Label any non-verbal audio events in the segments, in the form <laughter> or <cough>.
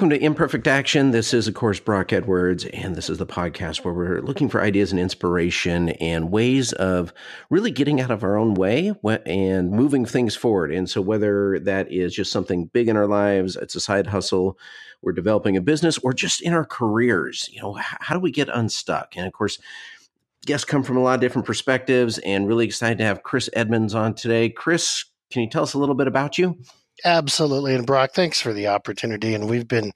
Welcome to Imperfect Action. This is, of course, Brock Edwards, and this is the podcast where we're looking for ideas and inspiration and ways of really getting out of our own way and moving things forward. And so, whether that is just something big in our lives, it's a side hustle, we're developing a business, or just in our careers, you know, how do we get unstuck? And of course, guests come from a lot of different perspectives, and really excited to have Chris Edmonds on today. Chris, can you tell us a little bit about you? Absolutely, and Brock, thanks for the opportunity. And we've been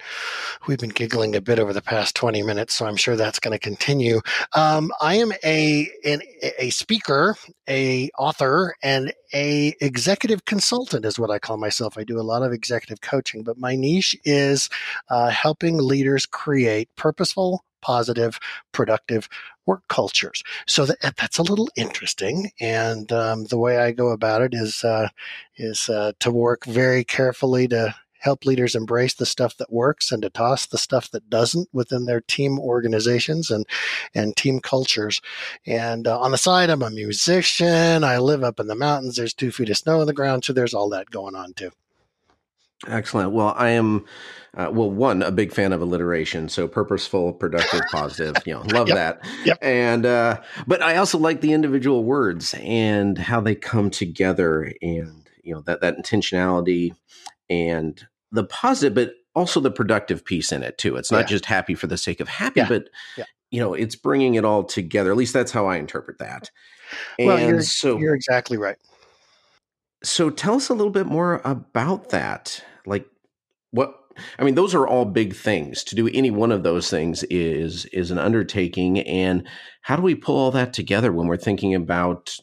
we've been giggling a bit over the past twenty minutes, so I'm sure that's going to continue. Um, I am a an, a speaker, a author, and a executive consultant is what I call myself. I do a lot of executive coaching, but my niche is uh, helping leaders create purposeful, positive, productive work cultures. So that, that's a little interesting. And um, the way I go about it is uh, is uh, to work very carefully to help leaders embrace the stuff that works and to toss the stuff that doesn't within their team organizations and and team cultures. And uh, on the side, I'm a musician. I live up in the mountains. There's two feet of snow on the ground, so there's all that going on too. Excellent. Well, I am, uh, well, one, a big fan of alliteration. So purposeful, productive, positive, you know, <laughs> love yep. that. Yep. And, uh, but I also like the individual words and how they come together and, you know, that, that intentionality and the positive, but also the productive piece in it too. It's not yeah. just happy for the sake of happy, yeah. but, yeah. you know, it's bringing it all together. At least that's how I interpret that. And well, you're, so you're exactly right. So tell us a little bit more about that. Like what I mean, those are all big things. To do any one of those things is is an undertaking. And how do we pull all that together when we're thinking about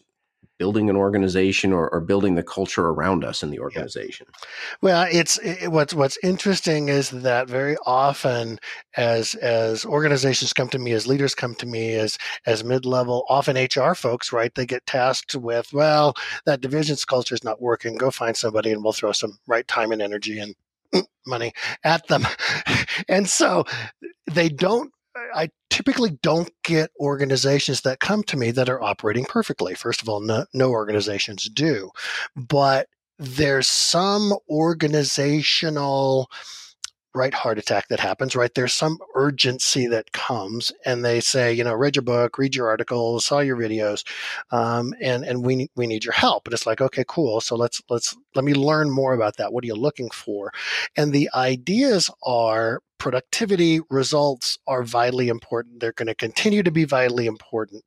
building an organization or, or building the culture around us in the organization? Yeah. Well, it's it, what's what's interesting is that very often, as as organizations come to me, as leaders come to me, as as mid level, often HR folks, right? They get tasked with, well, that division's culture is not working. Go find somebody, and we'll throw some right time and energy and <clears throat> money at them. <laughs> and so they don't I typically don't get organizations that come to me that are operating perfectly. First of all, no, no organizations do, but there's some organizational right heart attack that happens right? There's some urgency that comes and they say you know read your book read your articles saw your videos um, and and we we need your help. And it's like okay cool. So let's let's let me learn more about that. What are you looking for? And the ideas are productivity results are vitally important. They're going to continue to be vitally important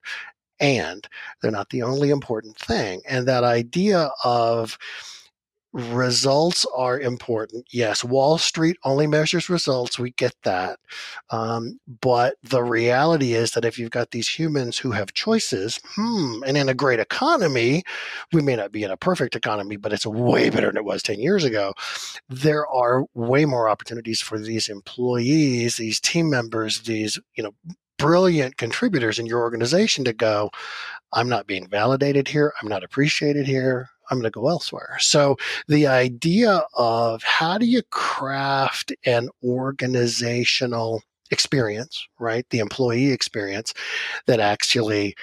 and they're not the only important thing. And that idea of results are important. Yes, Wall Street only measures results. We get that. Um, but the reality is that if you've got these humans who have choices, hmm, and in a great economy, we may not be in a perfect economy, but it's way better than it was 10 years ago. There are way more opportunities for these employees, these team members, these, you know, brilliant contributors in your organization to go, I'm not being validated here. I'm not appreciated here. I'm going to go elsewhere. So the idea of how do you craft an organizational experience, right? The employee experience that actually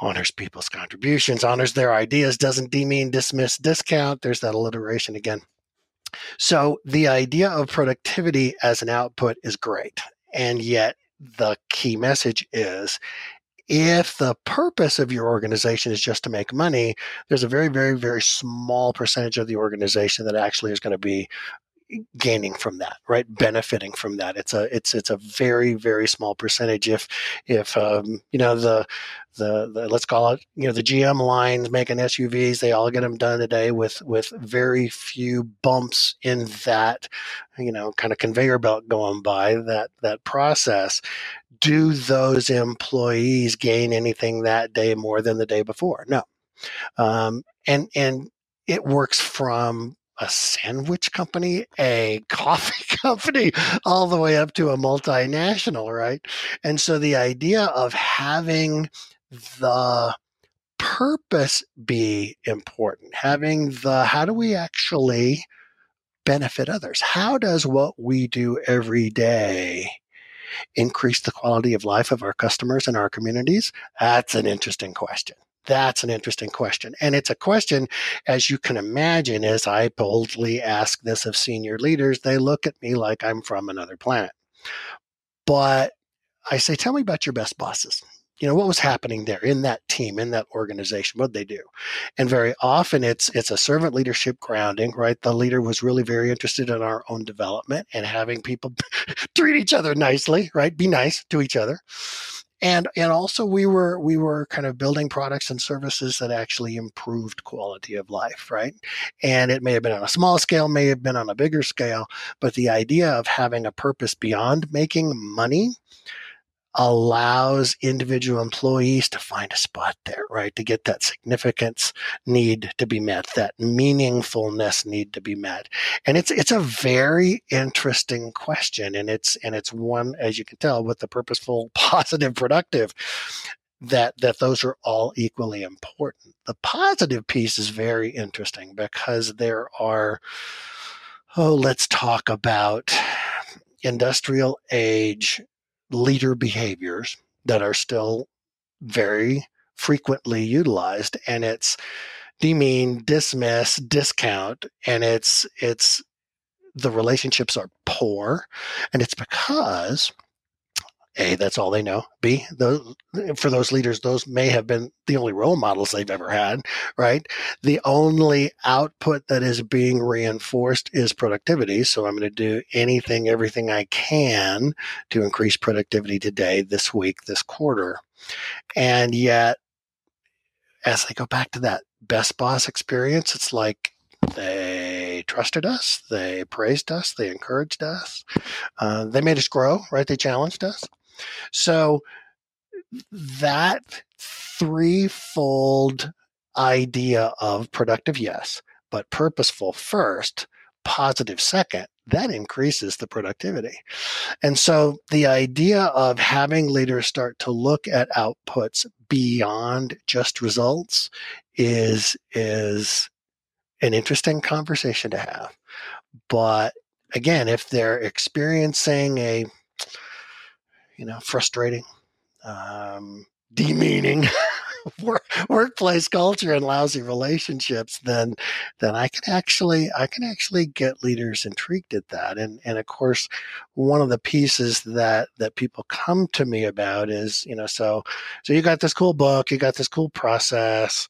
honors people's contributions, honors their ideas, doesn't demean, dismiss, discount. There's that alliteration again. So the idea of productivity as an output is great. And yet the key message is if the purpose of your organization is just to make money, there's a very, very, very small percentage of the organization that actually is going to be gaining from that right? Benefiting from that. It's a it's it's a very very small percentage if if um, you know the, the the let's call it you know the gm lines making suvs they all get them done today with with very few bumps in that you know kind of conveyor belt going by that that process. Do those employees gain anything that day more than the day before? No. Um, and and it works from a sandwich company, a <laughs> coffee company, all the way up to a multinational, right? And so the idea of having the purpose be important, having the how do we actually benefit others? How does what we do every day increase the quality of life of our customers and our communities? That's an interesting question. That's an interesting question. And it's a question, as you can imagine, as I boldly ask this of senior leaders, they look at me like I'm from another planet. But I say, tell me about your best bosses. You know, what was happening there in that team, in that organization? What did they do? And very often it's it's a servant leadership grounding, right? The leader was really very interested in our own development and having people <laughs> treat each other nicely, right? Be nice to each other and and also we were we were kind of building products and services that actually improved quality of life right? And it may have been on a small scale may have been on a bigger scale but the idea of having a purpose beyond making money allows individual employees to find a spot there, right? To get that significance need to be met, that meaningfulness need to be met. And it's it's a very interesting question. And it's and it's one, as you can tell, with the purposeful, <laughs> positive, productive, that that those are all equally important. The positive piece is very interesting because there are oh, let's talk about industrial age leader behaviors that are still very frequently utilized and it's demean dismiss discount and it's it's the relationships are poor and it's because a, that's all they know. B, those, for those leaders, those may have been the only role models they've ever had, right? The only output that is being reinforced is productivity. So I'm going to do anything, everything I can to increase productivity today, this week, this quarter. And yet, as I go back to that best boss experience, it's like they trusted us, they praised us, they encouraged us, uh, they made us grow, right? They challenged us. So that threefold idea of productive, yes, but purposeful first, positive second, that increases the productivity. And so the idea of having leaders start to look at outputs beyond just results is, is an interesting conversation to have. But again, if they're experiencing a you know, frustrating, um, demeaning <laughs> work, workplace culture and lousy relationships, then then I can actually I can actually get leaders intrigued at that. And and of course, one of the pieces that that people come to me about is you know so so you got this cool book, you got this cool process.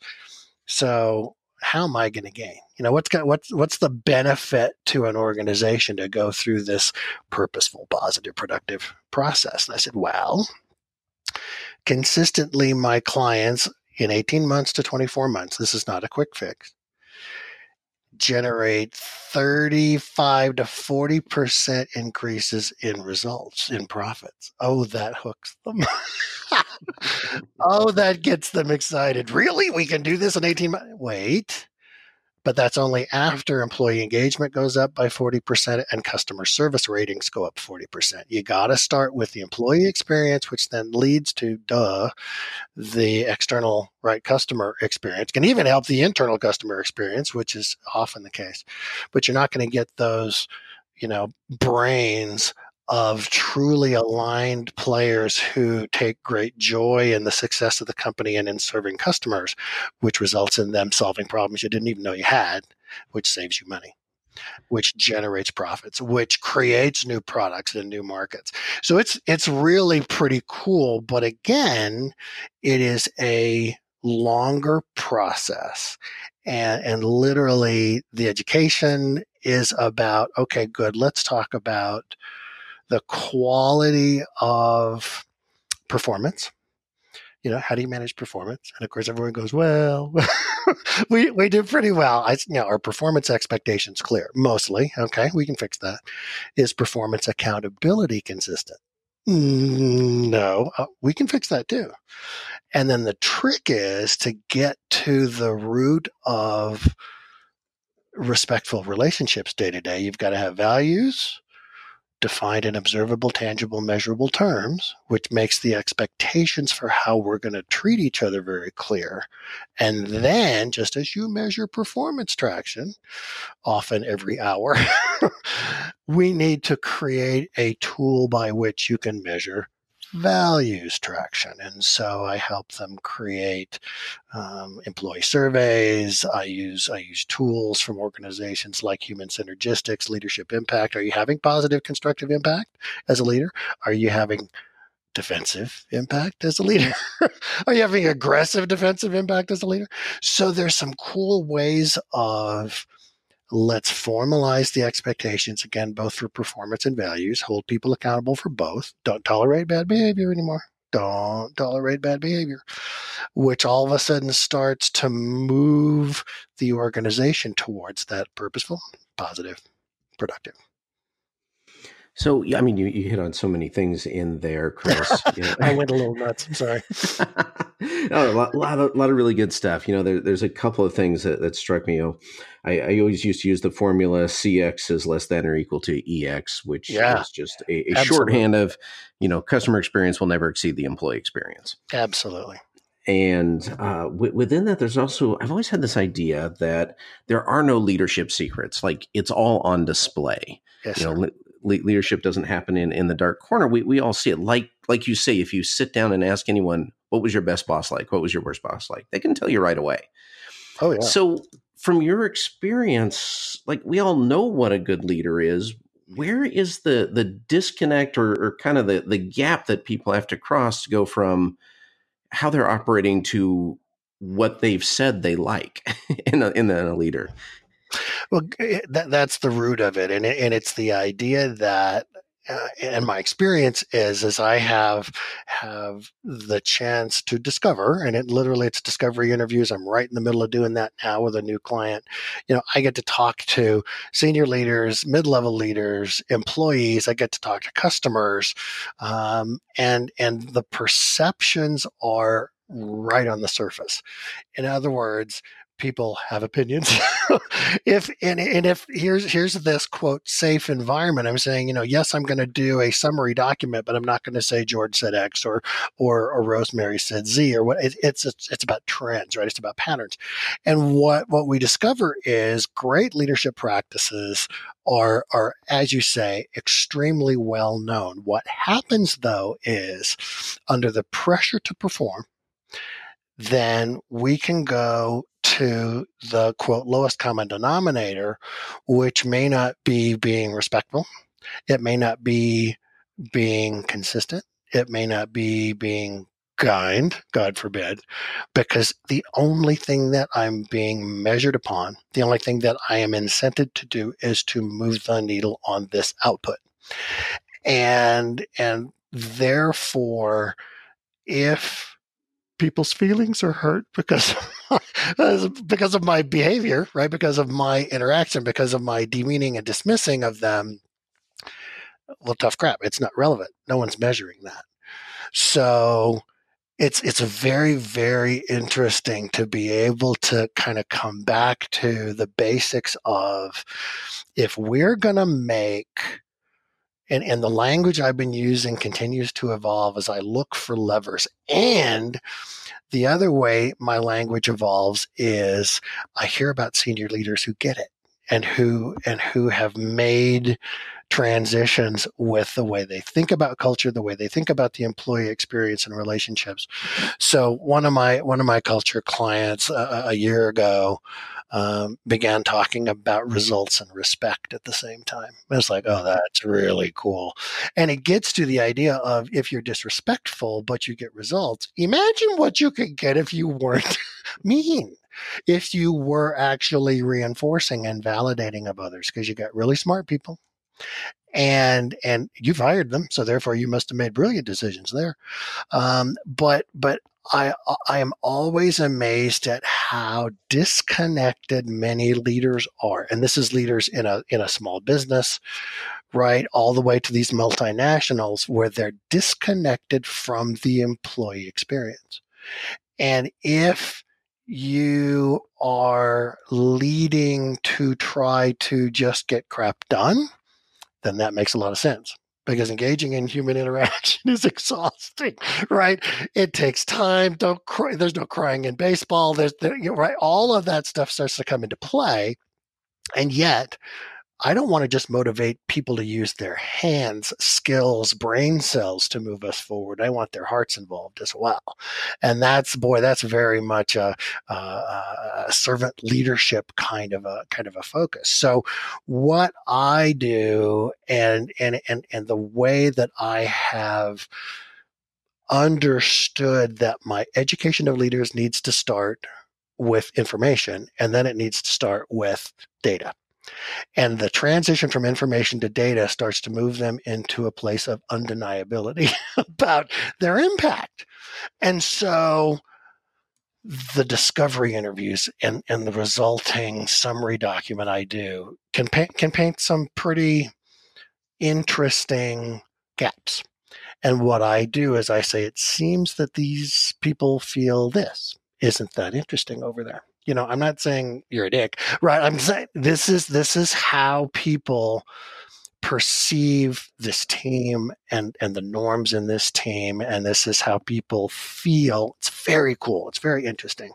So how am I going to gain? You know, what's what's what's the benefit to an organization to go through this purposeful, positive, productive process? And I said, well, consistently, my clients in 18 months to 24 months, this is not a quick fix, generate 35 to 40% increases in results, in profits. Oh, that hooks them. <laughs> oh, that gets them excited. Really? We can do this in 18 months? Wait but that's only after employee engagement goes up by 40% and customer service ratings go up 40%. You got to start with the employee experience, which then leads to, duh, the external right customer experience. Can even help the internal customer experience, which is often the case. But you're not going to get those, you know, brains of truly aligned players who take great joy in the success of the company and in serving customers, which results in them solving problems you didn't even know you had, which saves you money which generates profits which creates new products and new markets. So it's it's really pretty cool but again it is a longer process and and literally the education is about okay good let's talk about the quality of performance. You know, how do you manage performance? And of course, everyone goes, "Well, <laughs> we we do pretty well." I, you know, our performance expectations clear mostly. Okay, we can fix that. Is performance accountability consistent? Mm, no, uh, we can fix that too. And then the trick is to get to the root of respectful relationships day to day. You've got to have values defined in observable, tangible, measurable terms, which makes the expectations for how we're going to treat each other very clear. And mm-hmm. then, just as you measure performance traction, often every hour, <laughs> we need to create a tool by which you can measure values traction. And so I help them create um, employee surveys. I use I use tools from organizations like Human Synergistics, Leadership Impact. Are you having positive, constructive impact as a leader? Are you having defensive impact as a leader? <laughs> Are you having aggressive defensive impact as a leader? So there's some cool ways of let's formalize the expectations again, both for performance and values, hold people accountable for both. Don't tolerate bad behavior anymore. Don't tolerate bad behavior, which all of a sudden starts to move the organization towards that purposeful, positive, productive. So, I mean, you, you hit on so many things in there, Chris. <laughs> You know. I went a little nuts. I'm sorry. no, a lot, lot, of, lot of really good stuff. You know, there, there's a couple of things that, that struck me. I, I, always used to use the formula CX is less than or equal to EX, which yeah, is just a, a shorthand of, you know, customer experience will never exceed the employee experience. Absolutely. And uh, w- within that, there's also, I've always had this idea that there are no leadership secrets. Like it's all on display. Yes, you know, leadership doesn't happen in, in the dark corner. We, we all see it. Like, like you say, if you sit down and ask anyone, what was your best boss like? What was your worst boss like? They can tell you right away. Oh, yeah. So, from your experience, like we all know what a good leader is. Where is the the disconnect or, or kind of the, the gap that people have to cross to go from how they're operating to what they've said they like <laughs> in a, in a leader? Well, that, that's the root of it, and it, and it's the idea that uh, and my experience is as I have have the chance to discover, and it literally it's discovery interviews. I'm right in the middle of doing that now with a new client. You know, I get to talk to senior leaders, mid level leaders, employees. I get to talk to customers, um, and and the perceptions are right on the surface. In other words, people have opinions. <laughs> if and, and if here's here's this quote safe environment, I'm saying you know yes I'm going to do a summary document, but I'm not going to say George said X or or, or Rosemary said Z or what. It, it's, it's it's about trends, right? It's about patterns, and what what we discover is great leadership practices are are as you say extremely well known. What happens though is under the pressure to perform then we can go to the quote lowest common denominator, which may not be being respectful. It may not be being consistent. It may not be being kind, God forbid, because the only thing that I'm being measured upon, the only thing that I am incented to do is to move the needle on this output. And, and therefore, if people's feelings are hurt <laughs> because because of my behavior, right? Because of my interaction, because of my demeaning and dismissing of them. Well, tough crap. It's not relevant. No one's measuring that. So it's it's very very interesting to be able to kind of come back to the basics of if we're going to make and, and the language I've been using continues to evolve as I look for levers. And the other way my language evolves is I hear about senior leaders who get it and who and who have made transitions with the way they think about culture, the way they think about the employee experience and relationships. So one of my one of my culture clients uh, a year ago um, began talking about results and respect at the same time. It's like, oh, that's really cool. And it gets to the idea of if you're disrespectful, but you get results, imagine what you could get if you weren't <laughs> mean if you were actually reinforcing and validating of others because you got really smart people and and you've hired them so therefore you must have made brilliant decisions there um, but but I I am always amazed at how disconnected many leaders are, and this is leaders in a in a small business, right, all the way to these multinationals where they're disconnected from the employee experience. And if you are leading to try to just get crap done, then that makes a lot of sense because engaging in human interaction <laughs> is exhausting, right? It takes time. Don't cry. There's no crying in baseball. There's there, you know, right. All of that stuff starts to come into play, and yet I don't want to just motivate people to use their hands, skills, brain cells to move us forward. I want their hearts involved as well. And that's, boy, that's very much a, a, a servant leadership kind of a, kind of a focus. So what I do and, and, and, and the way that I have understood that my education of leaders needs to start with information and then it needs to start with data and the transition from information to data starts to move them into a place of undeniability <laughs> about their impact. And so the discovery interviews and, and the resulting summary document I do can paint, can paint some pretty interesting gaps. And what I do is I say, it seems that these people feel this. Isn't that interesting over there? You know, I'm not saying you're a dick, right? I'm saying this is this is how people perceive this team and and the norms in this team and this is how people feel. It's very cool. It's very interesting.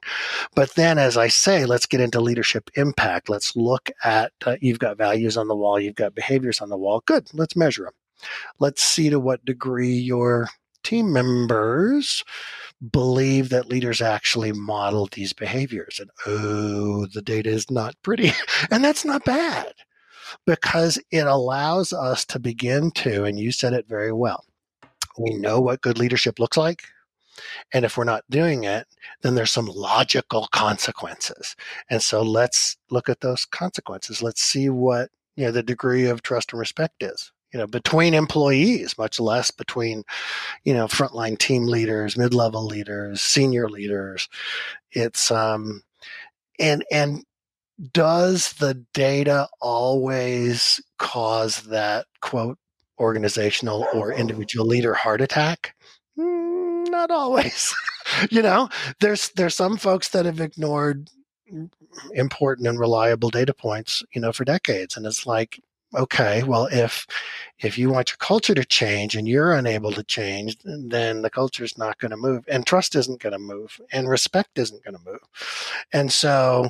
But then as i say let's get into leadership impact. Let's look at uh, you've got values on the wall you've got behaviors on the wall. Good. Let's measure them let's see to what degree your team members believe that leaders actually model these behaviors. And oh, the data is not pretty. <laughs> and that's not bad because it allows us to begin to, and you said it very well, we know what good leadership looks like. And if we're not doing it, then there's some logical consequences. And so let's look at those consequences. Let's see what you know the degree of trust and respect is you know, between employees, much less between, you know, frontline team leaders, mid-level leaders, senior leaders. It's um, and and does the data always cause that quote organizational or individual leader heart attack? Mm, not always. <laughs> you know, there's there's some folks that have ignored important and reliable data points, you know, for decades, and it's like okay, well, if if you want your culture to change and you're unable to change, then the culture is not going to move, and trust isn't going to move, and respect isn't going to move, and so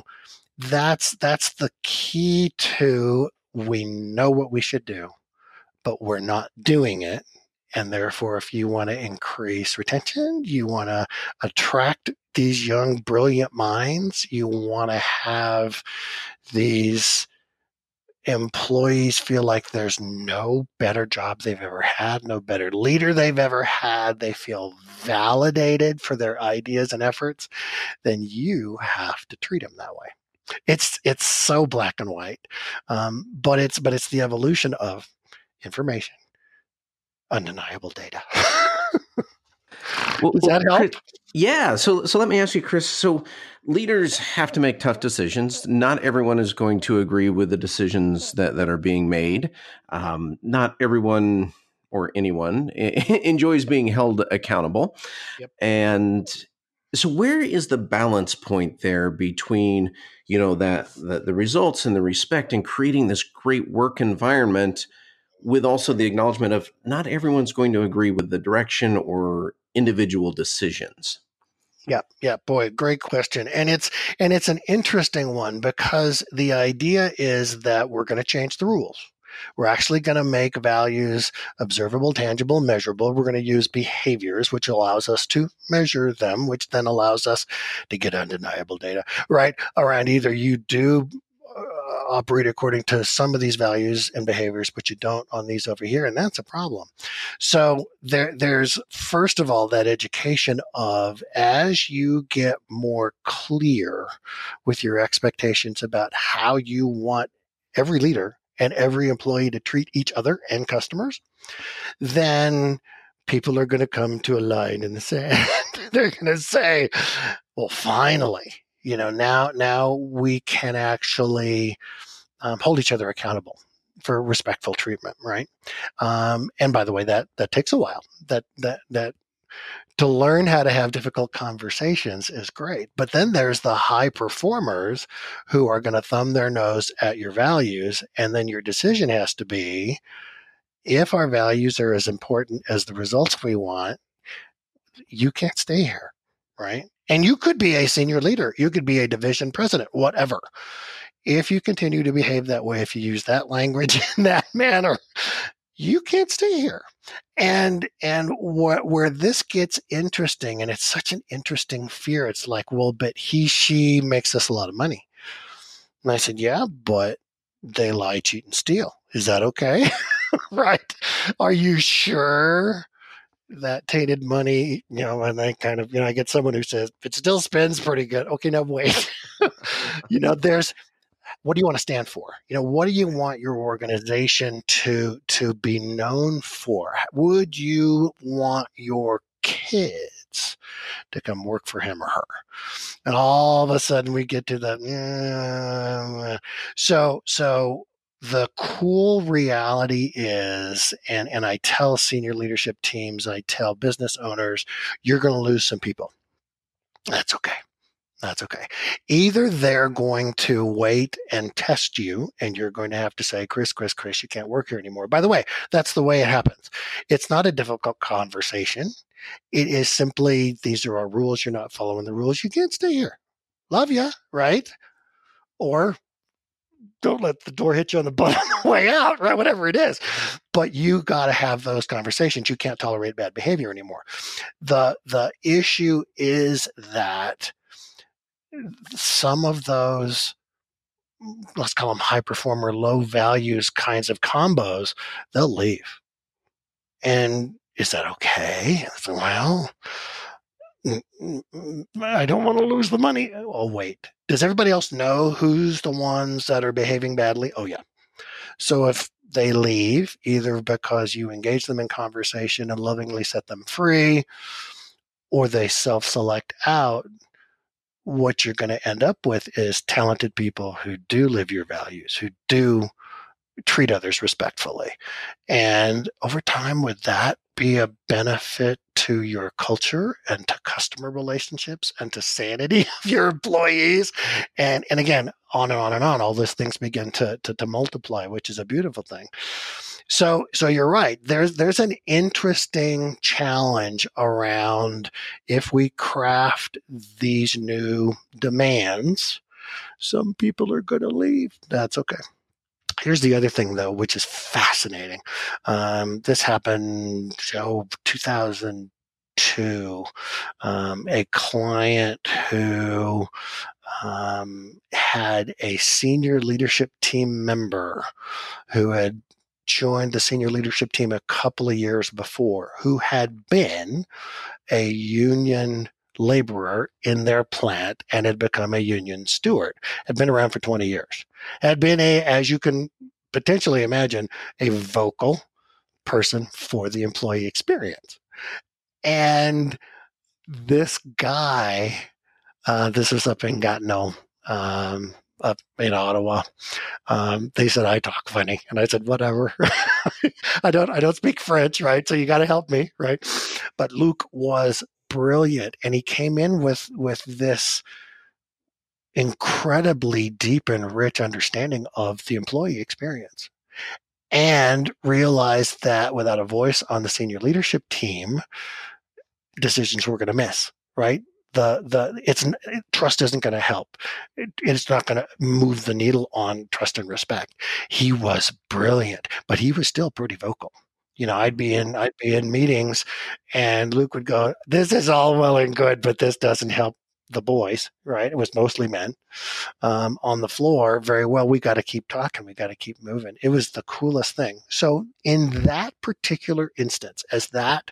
that's that's the key to we know what we should do, but we're not doing it. And therefore, if you want to increase retention, you want to attract these young, brilliant minds, you want to have these employees feel like there's no better job they've ever had, no better leader they've ever had, they feel validated for their ideas and efforts, then you have to treat them that way. It's it's so black and white, um, but it's but it's the evolution of information, undeniable data. <laughs> Does that help? Yeah. So so let me ask you, Chris. So leaders have to make tough decisions. Not everyone is going to agree with the decisions that, that are being made. Um, not everyone or anyone <laughs> enjoys being held accountable. Yep. And so where is the balance point there between, you know, that the, the results and the respect and creating this great work environment with also the acknowledgement of not everyone's going to agree with the direction or individual decisions? Yeah, yeah, boy, great question. And it's and it's an interesting one because the idea is that we're going to change the rules. We're actually going to make values observable, tangible, measurable. We're going to use behaviors, which allows us to measure them, which then allows us to get undeniable data, right? Around either you do operate according to some of these values and behaviors, but you don't on these over here, and that's a problem. So there, there's first of all that education of as you get more clear with your expectations about how you want every leader and every employee to treat each other and customers, then people are going to come to a line in the sand. They're going to say, well, finally, you know now now we can actually um, hold each other accountable for respectful treatment right? Um, and by the way that that takes a while. That that that to learn how to have difficult conversations is great but then there's the high performers who are going to thumb their nose at your values and then your decision has to be if our values are as important as the results we want you can't stay here right and you could be a senior leader, you could be a division president, whatever. if you continue to behave that way, if you use that language <laughs> in that manner, you can't stay here. And and wh- where this gets interesting, and it's such an interesting fear. It's like, well, but he she makes us a lot of money. And I said, yeah, but they lie, cheat, and steal. Is that okay? <laughs> right? Are you sure? That tainted money, you know, and I kind of, you know, I get someone who says, it still spends pretty good. Okay, now wait. <laughs> you know, there's what do you want to stand for? You know, what do you want your organization to to be known for? Would you want your kids to come work for him or her? And all of a sudden we get to the mm, eh. so so the cool reality is and and I tell senior leadership teams, I tell business owners, you're going to lose some people. That's okay. That's okay. Either they're going to wait and test you, and you're going to have to say, Chris, Chris, Chris, you can't work here anymore. By the way, that's the way it happens. It's not a difficult conversation. It is simply, these are our rules. You're not following the rules. You can't stay here. Love you, right? Or don't let the door hit you on the butt on the way out, right? Whatever it is. But you got to have those conversations. You can't tolerate bad behavior anymore. The the issue is that some of those let's call them high performer low values kinds of combos they'll leave and is that okay well i don't want to lose the money. Oh wait. Does everybody else know who's the ones that are behaving badly? Oh yeah. So if they leave either because you engage them in conversation and lovingly set them free or they self-select out what you're going to end up with is talented people who do live your values, who do treat others respectfully. And over time, would that be a benefit to your culture and to customer relationships and to sanity <laughs> of your employees? And and again, on and on and on, all these things begin to, to, to multiply, which is a beautiful thing. So, so you're right. There's there's an interesting challenge around if we craft these new demands. Some people are going to leave. That's okay. Here's the other thing, though, which is fascinating. Um, this happened, oh, 2002. Um, a client who um, had a senior leadership team member who had joined the senior leadership team a couple of years before, who had been a union laborer in their plant and had become a union steward, had been around for 20 years, had been a, as you can potentially imagine, a vocal person for the employee experience. And this guy, uh, this was up in Gatineau, um, up in Ottawa. Um, they said I talk funny, and I said whatever. <laughs> I don't I don't speak French, right? So you got to help me, right? But Luke was brilliant, and he came in with with this incredibly deep and rich understanding of the employee experience and realized that without a voice on the senior leadership team decisions we're going to miss right the the it's trust isn't going to help. It, it's not going to move the needle on trust and respect. He was brilliant, but he was still pretty vocal. You know, I'd be in I'd be in meetings, and Luke would go, "This is all well and good, but this doesn't help the boys." Right? It was mostly men um, on the floor. Very well. We got to keep talking. We got to keep moving. It was the coolest thing. So in that particular instance, as that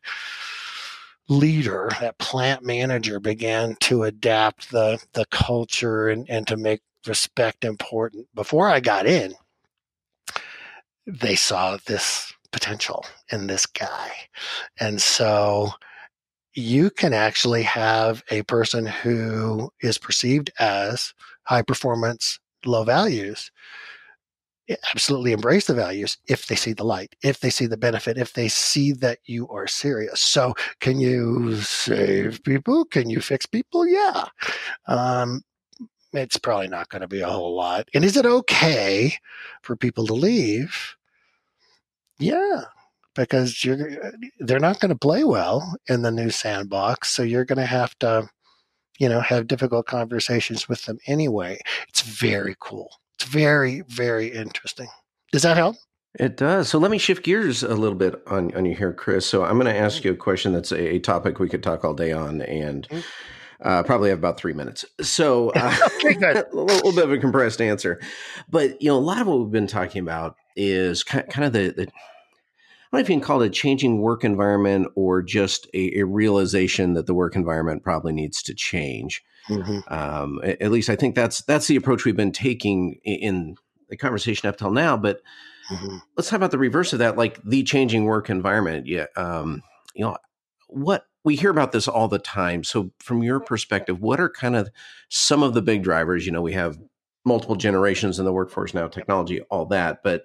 leader, that plant manager began to adapt the, the culture and, and to make respect important. Before I got in, they saw this potential in this guy. And so you can actually have a person who is perceived as high performance, low values, absolutely embrace the values if they see the light, if they see the benefit, if they see that you are serious. So, can you save people? Can you fix people? Yeah. Um, it's probably not going to be a whole lot. And is it okay for people to leave? Yeah, because you're they're not going to play well in the new sandbox, so you're going to have to, you know, have difficult conversations with them anyway. It's very cool It's very, very interesting. Does that help? It does. So let me shift gears a little bit on, on you here, Chris. So I'm going to ask you a question that's a, a, topic we could talk all day on and mm-hmm. uh, probably have about three minutes. So <laughs> uh, okay, <laughs> a little, little, bit of a compressed answer. But, you know, a lot of what we've been talking about is kind, kind of the, the I don't know if you can call it a changing work environment or just a, a realization that the work environment probably needs to change. Mm-hmm. Um, at least I think that's that's the approach we've been taking in the conversation up till now. But mm-hmm. let's talk about the reverse of that, like the changing work environment. Yeah, um, you know what we hear about this all the time. So, from your perspective, what are kind of some of the big drivers? You know, we have multiple generations in the workforce now, technology, all that, but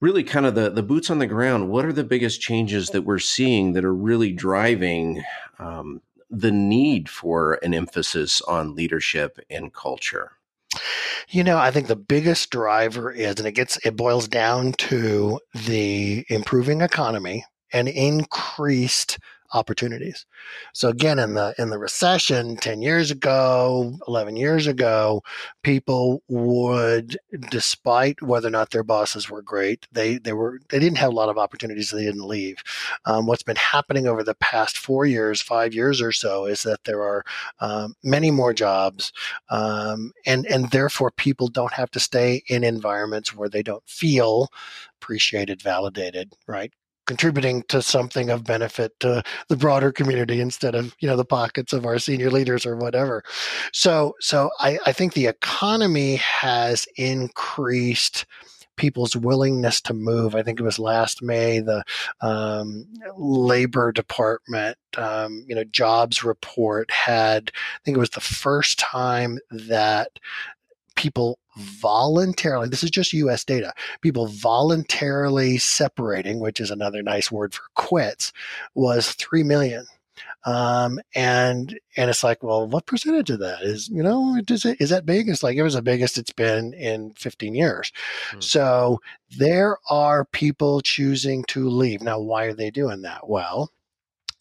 really kind of the the boots on the ground what are the biggest changes that we're seeing that are really driving um, the need for an emphasis on leadership and culture? You know i think the biggest driver is and it gets it boils down to the improving economy and increased opportunities. So again, in the in the recession 10 years ago, 11 years ago, people would, despite whether or not their bosses were great, they they were they didn't have a lot of opportunities. They didn't leave. Um, what's been happening over the past four years, five years or so, is that there are um, many more jobs, um, and and therefore people don't have to stay in environments where they don't feel appreciated, validated, right? Contributing to something of benefit to the broader community instead of you know the pockets of our senior leaders or whatever so so i, I think the economy has increased people's willingness to move. I think it was last May the um, Labor Department, um, you know, jobs report had. I think it was the first time that people voluntarily, this is just US data, people voluntarily separating, which is another nice word for quits, was 3 million. Um, and and it's like, well, what percentage of that is you know is it is that big? It's like it was the biggest it's been in 15 years. Hmm. So there are people choosing to leave. Now, why are they doing that? Well,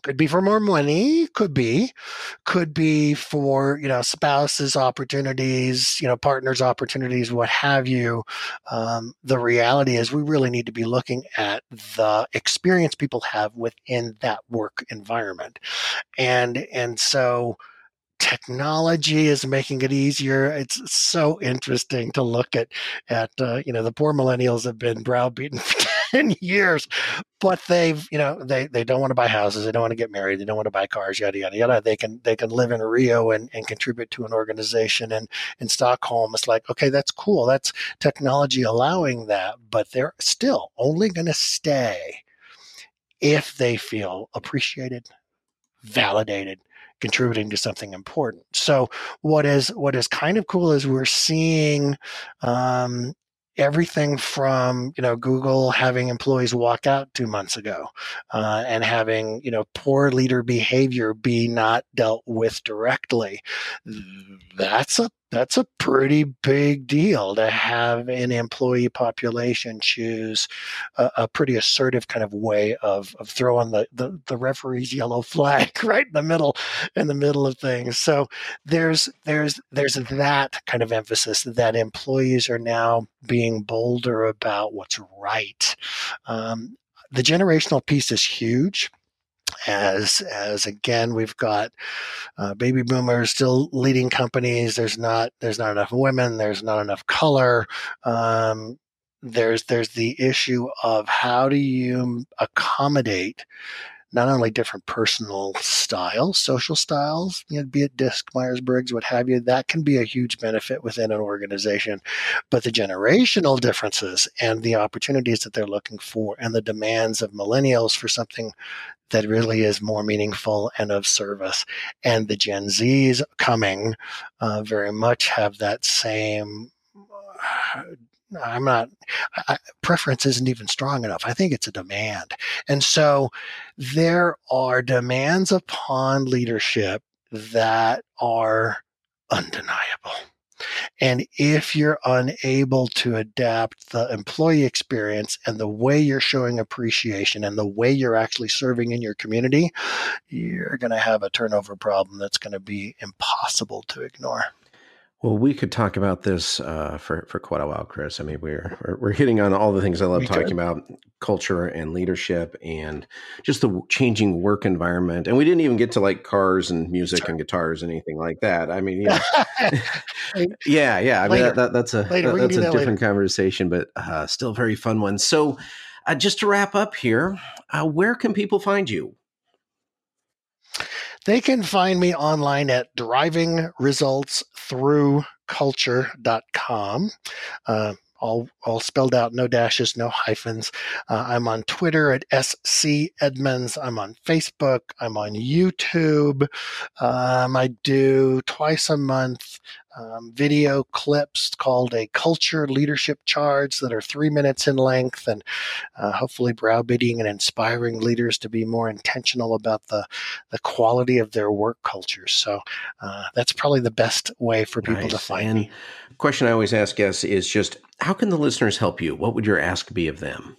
could be for more money could be. Could be for you know spouses opportunities you know partners opportunities what have you. Um, the reality is we really need to be looking at the experience people have within that work environment. And and so technology is making it easier. It's so interesting to look at at uh, you know the poor millennials have been browbeaten <laughs> ten years, but they've you know they they don't want to buy houses, they don't want to get married, they don't want to buy cars, yada yada yada. They can they can live in Rio and, and contribute to an organization and in Stockholm. It's like okay, that's cool. That's technology allowing that, but they're still only going to stay if they feel appreciated, validated contributing to something important. So what is what is kind of cool is we're seeing um, everything from you know Google having employees walk out two months ago, uh, and having you know poor leader behavior be not dealt with directly. That's a that's a pretty big deal to have an employee population choose a, a pretty assertive kind of way of, of throwing the, the, the, referee's yellow flag <laughs> right in the middle in the middle of things. So there's there's there's that kind of emphasis that employees are now being bolder about what's right. Um, the generational piece is huge as as again we've got uh, baby boomers still leading companies. There's not there's not enough women. There's not enough color. Um, there's there's the issue of how do you accommodate not only different personal styles, social styles, you know, be it DISC, Myers Briggs, what have you, that can be a huge benefit within an organization. But the generational differences and the opportunities that they're looking for and the demands of millennials for something that really is more meaningful and of service. And the Gen Zs coming uh, very much have that same uh, I'm not, I, preference isn't even strong enough. I think it's a demand. And so there are demands upon leadership that are undeniable. And if you're unable to adapt the employee experience and the way you're showing appreciation and the way you're actually serving in your community, you're going to have a turnover problem that's going to be impossible to ignore. Well, we could talk about this uh, for for quite a while, Chris. I mean, we're we're, we're hitting on all the things I love we talking could. about: culture and leadership, and just the changing work environment. And we didn't even get to like cars and music sure. and guitars and anything like that. I mean, you know, <laughs> <laughs> yeah, yeah. I mean, that, that, that's a that, that's a different later. conversation, but uh, still a very fun one. So, uh, just to wrap up here, uh, where can people find you? They can find me online at drivingresultsthroughculture.com. Uh, all, all spelled out, no dashes, no hyphens. Uh, I'm on Twitter at SC Edmonds. I'm on Facebook. I'm on YouTube. Um, I do twice a month um, video clips called a culture leadership charge that are three minutes in length and uh, hopefully browbeating and inspiring leaders to be more intentional about the, the quality of their work cultures. So uh, that's probably the best way for people nice. to find and me. Question I always ask guests is just how can the listeners help you? What would your ask be of them?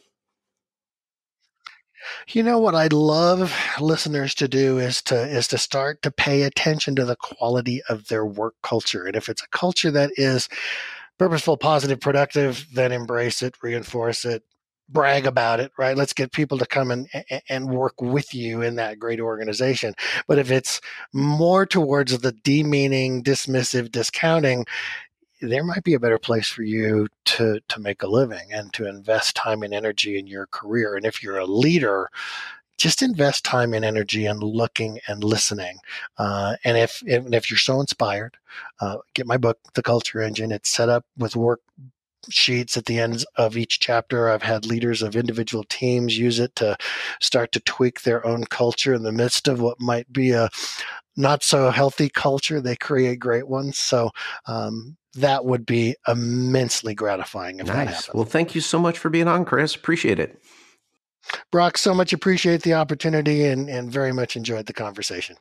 You know what I'd love listeners to do is to is to start to pay attention to the quality of their work culture. And if it's a culture that is purposeful, positive, productive, then embrace it, reinforce it, brag about it, right? Let's get people to come and and work with you in that great organization. But if it's more towards the demeaning, dismissive, discounting, there might be a better place for you to to make a living and to invest time and energy in your career. And if you're a leader, just invest time and energy in looking and listening. Uh, and if, if, if you're so inspired, uh, get my book, The Culture Engine. It's set up with work sheets at the ends of each chapter. I've had leaders of individual teams use it to start to tweak their own culture in the midst of what might be a not so healthy culture. They create great ones. So um, that would be immensely gratifying if nice. that happened. Well, thank you so much for being on, Chris. Appreciate it. Brock, so much appreciate the opportunity and, and very much enjoyed the conversation.